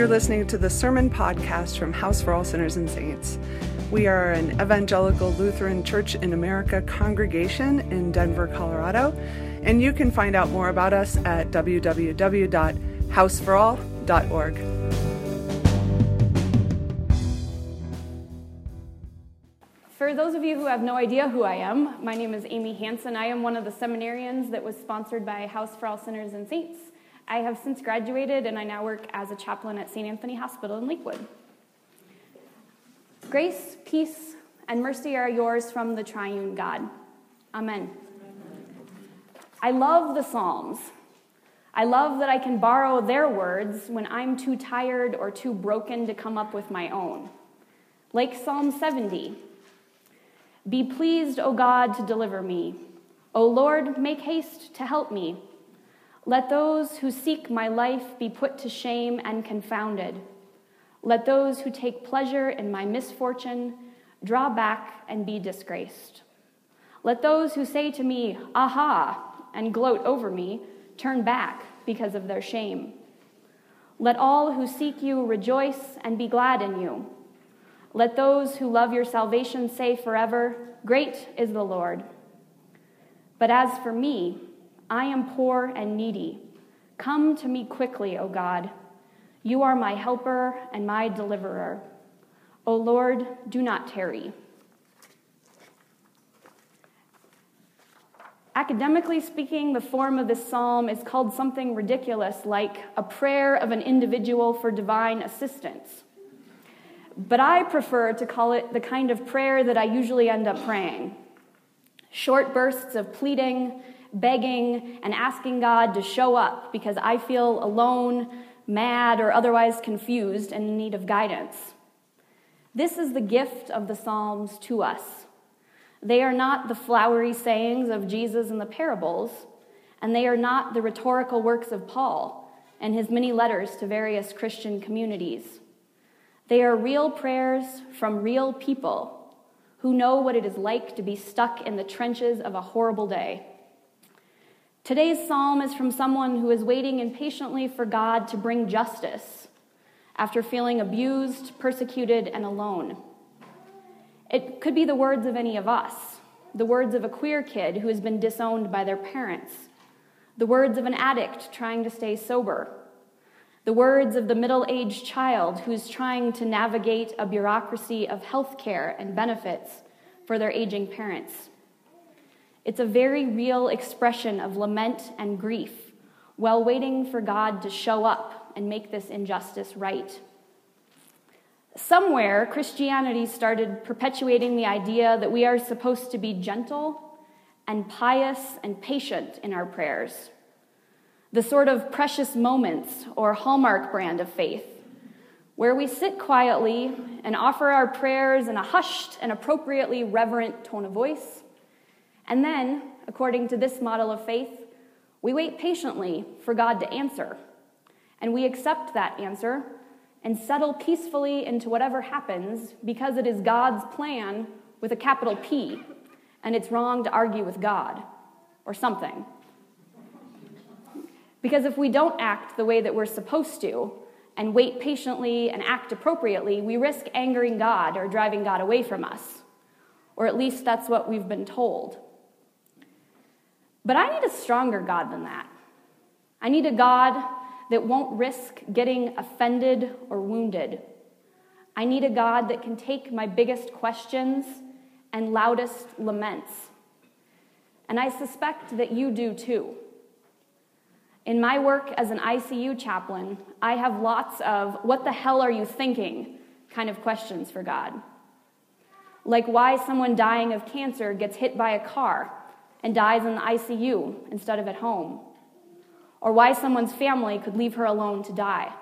You're listening to the Sermon Podcast from House for All Sinners and Saints. We are an evangelical Lutheran Church in America congregation in Denver, Colorado, and you can find out more about us at www.houseforall.org. For those of you who have no idea who I am, my name is Amy Hanson. I am one of the seminarians that was sponsored by House for All Sinners and Saints. I have since graduated and I now work as a chaplain at St. Anthony Hospital in Lakewood. Grace, peace, and mercy are yours from the triune God. Amen. I love the Psalms. I love that I can borrow their words when I'm too tired or too broken to come up with my own. Like Psalm 70 Be pleased, O God, to deliver me. O Lord, make haste to help me. Let those who seek my life be put to shame and confounded. Let those who take pleasure in my misfortune draw back and be disgraced. Let those who say to me, Aha, and gloat over me, turn back because of their shame. Let all who seek you rejoice and be glad in you. Let those who love your salvation say forever, Great is the Lord. But as for me, I am poor and needy. Come to me quickly, O God. You are my helper and my deliverer. O Lord, do not tarry. Academically speaking, the form of this psalm is called something ridiculous like a prayer of an individual for divine assistance. But I prefer to call it the kind of prayer that I usually end up praying short bursts of pleading begging and asking God to show up because I feel alone, mad, or otherwise confused and in need of guidance. This is the gift of the Psalms to us. They are not the flowery sayings of Jesus in the parables, and they are not the rhetorical works of Paul and his many letters to various Christian communities. They are real prayers from real people who know what it is like to be stuck in the trenches of a horrible day. Today's psalm is from someone who is waiting impatiently for God to bring justice after feeling abused, persecuted, and alone. It could be the words of any of us, the words of a queer kid who has been disowned by their parents, the words of an addict trying to stay sober, the words of the middle aged child who's trying to navigate a bureaucracy of health care and benefits for their aging parents. It's a very real expression of lament and grief while waiting for God to show up and make this injustice right. Somewhere, Christianity started perpetuating the idea that we are supposed to be gentle and pious and patient in our prayers. The sort of precious moments or hallmark brand of faith, where we sit quietly and offer our prayers in a hushed and appropriately reverent tone of voice and then, according to this model of faith, we wait patiently for God to answer. And we accept that answer and settle peacefully into whatever happens because it is God's plan with a capital P, and it's wrong to argue with God or something. Because if we don't act the way that we're supposed to and wait patiently and act appropriately, we risk angering God or driving God away from us. Or at least that's what we've been told. But I need a stronger God than that. I need a God that won't risk getting offended or wounded. I need a God that can take my biggest questions and loudest laments. And I suspect that you do too. In my work as an ICU chaplain, I have lots of what the hell are you thinking kind of questions for God. Like why someone dying of cancer gets hit by a car and dies in the ICU instead of at home, or why someone's family could leave her alone to die.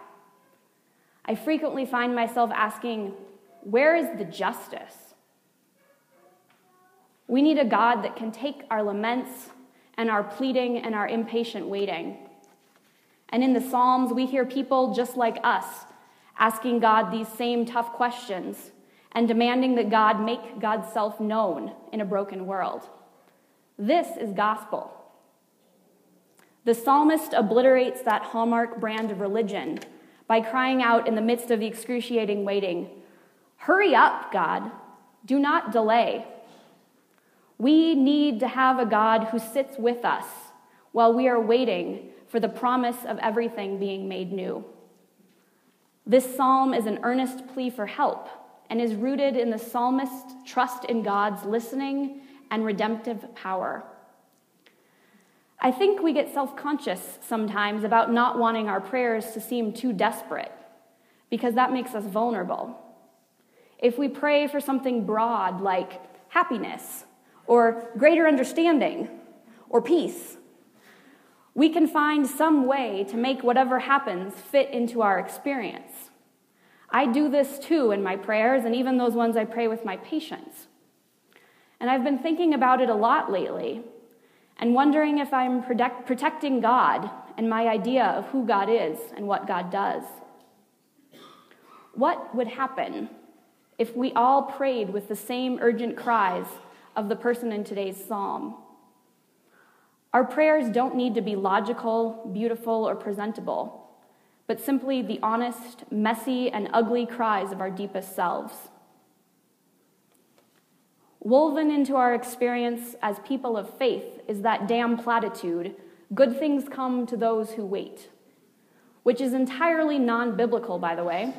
I frequently find myself asking, Where is the justice? We need a God that can take our laments and our pleading and our impatient waiting. And in the Psalms, we hear people just like us asking God these same tough questions and demanding that God make God's self known in a broken world. This is gospel. The psalmist obliterates that hallmark brand of religion by crying out in the midst of the excruciating waiting, Hurry up, God, do not delay. We need to have a God who sits with us while we are waiting for the promise of everything being made new. This psalm is an earnest plea for help and is rooted in the psalmist's trust in God's listening and redemptive power. I think we get self conscious sometimes about not wanting our prayers to seem too desperate because that makes us vulnerable. If we pray for something broad like happiness or greater understanding or peace, we can find some way to make whatever happens fit into our experience. I do this too in my prayers and even those ones I pray with my patients. And I've been thinking about it a lot lately and wondering if I'm protect, protecting God and my idea of who God is and what God does. What would happen if we all prayed with the same urgent cries of the person in today's psalm? Our prayers don't need to be logical, beautiful, or presentable, but simply the honest, messy, and ugly cries of our deepest selves. Woven into our experience as people of faith is that damn platitude good things come to those who wait, which is entirely non biblical, by the way,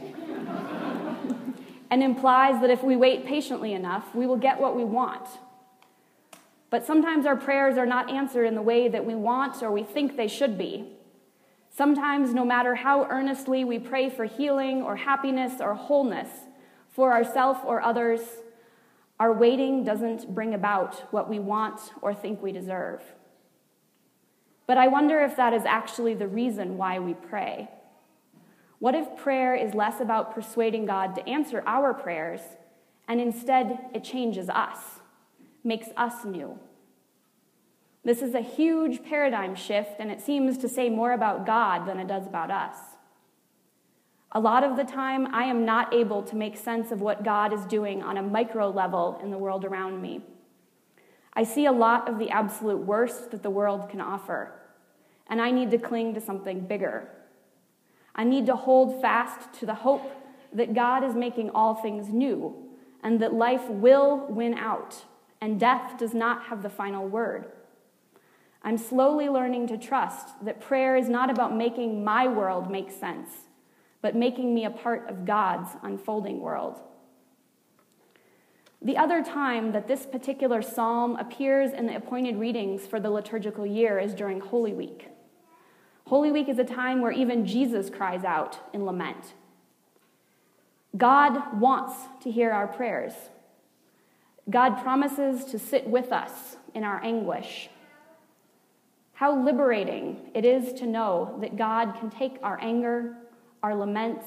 and implies that if we wait patiently enough, we will get what we want. But sometimes our prayers are not answered in the way that we want or we think they should be. Sometimes, no matter how earnestly we pray for healing or happiness or wholeness for ourselves or others, our waiting doesn't bring about what we want or think we deserve. But I wonder if that is actually the reason why we pray. What if prayer is less about persuading God to answer our prayers, and instead it changes us, makes us new? This is a huge paradigm shift, and it seems to say more about God than it does about us. A lot of the time, I am not able to make sense of what God is doing on a micro level in the world around me. I see a lot of the absolute worst that the world can offer, and I need to cling to something bigger. I need to hold fast to the hope that God is making all things new, and that life will win out, and death does not have the final word. I'm slowly learning to trust that prayer is not about making my world make sense but making me a part of God's unfolding world. The other time that this particular psalm appears in the appointed readings for the liturgical year is during Holy Week. Holy Week is a time where even Jesus cries out in lament. God wants to hear our prayers. God promises to sit with us in our anguish. How liberating it is to know that God can take our anger, our laments,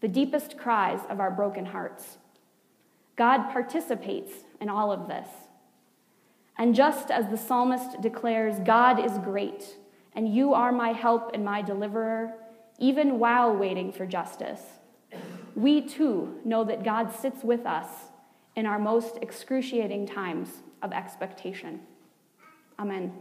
the deepest cries of our broken hearts. God participates in all of this. And just as the psalmist declares, God is great, and you are my help and my deliverer, even while waiting for justice, we too know that God sits with us in our most excruciating times of expectation. Amen.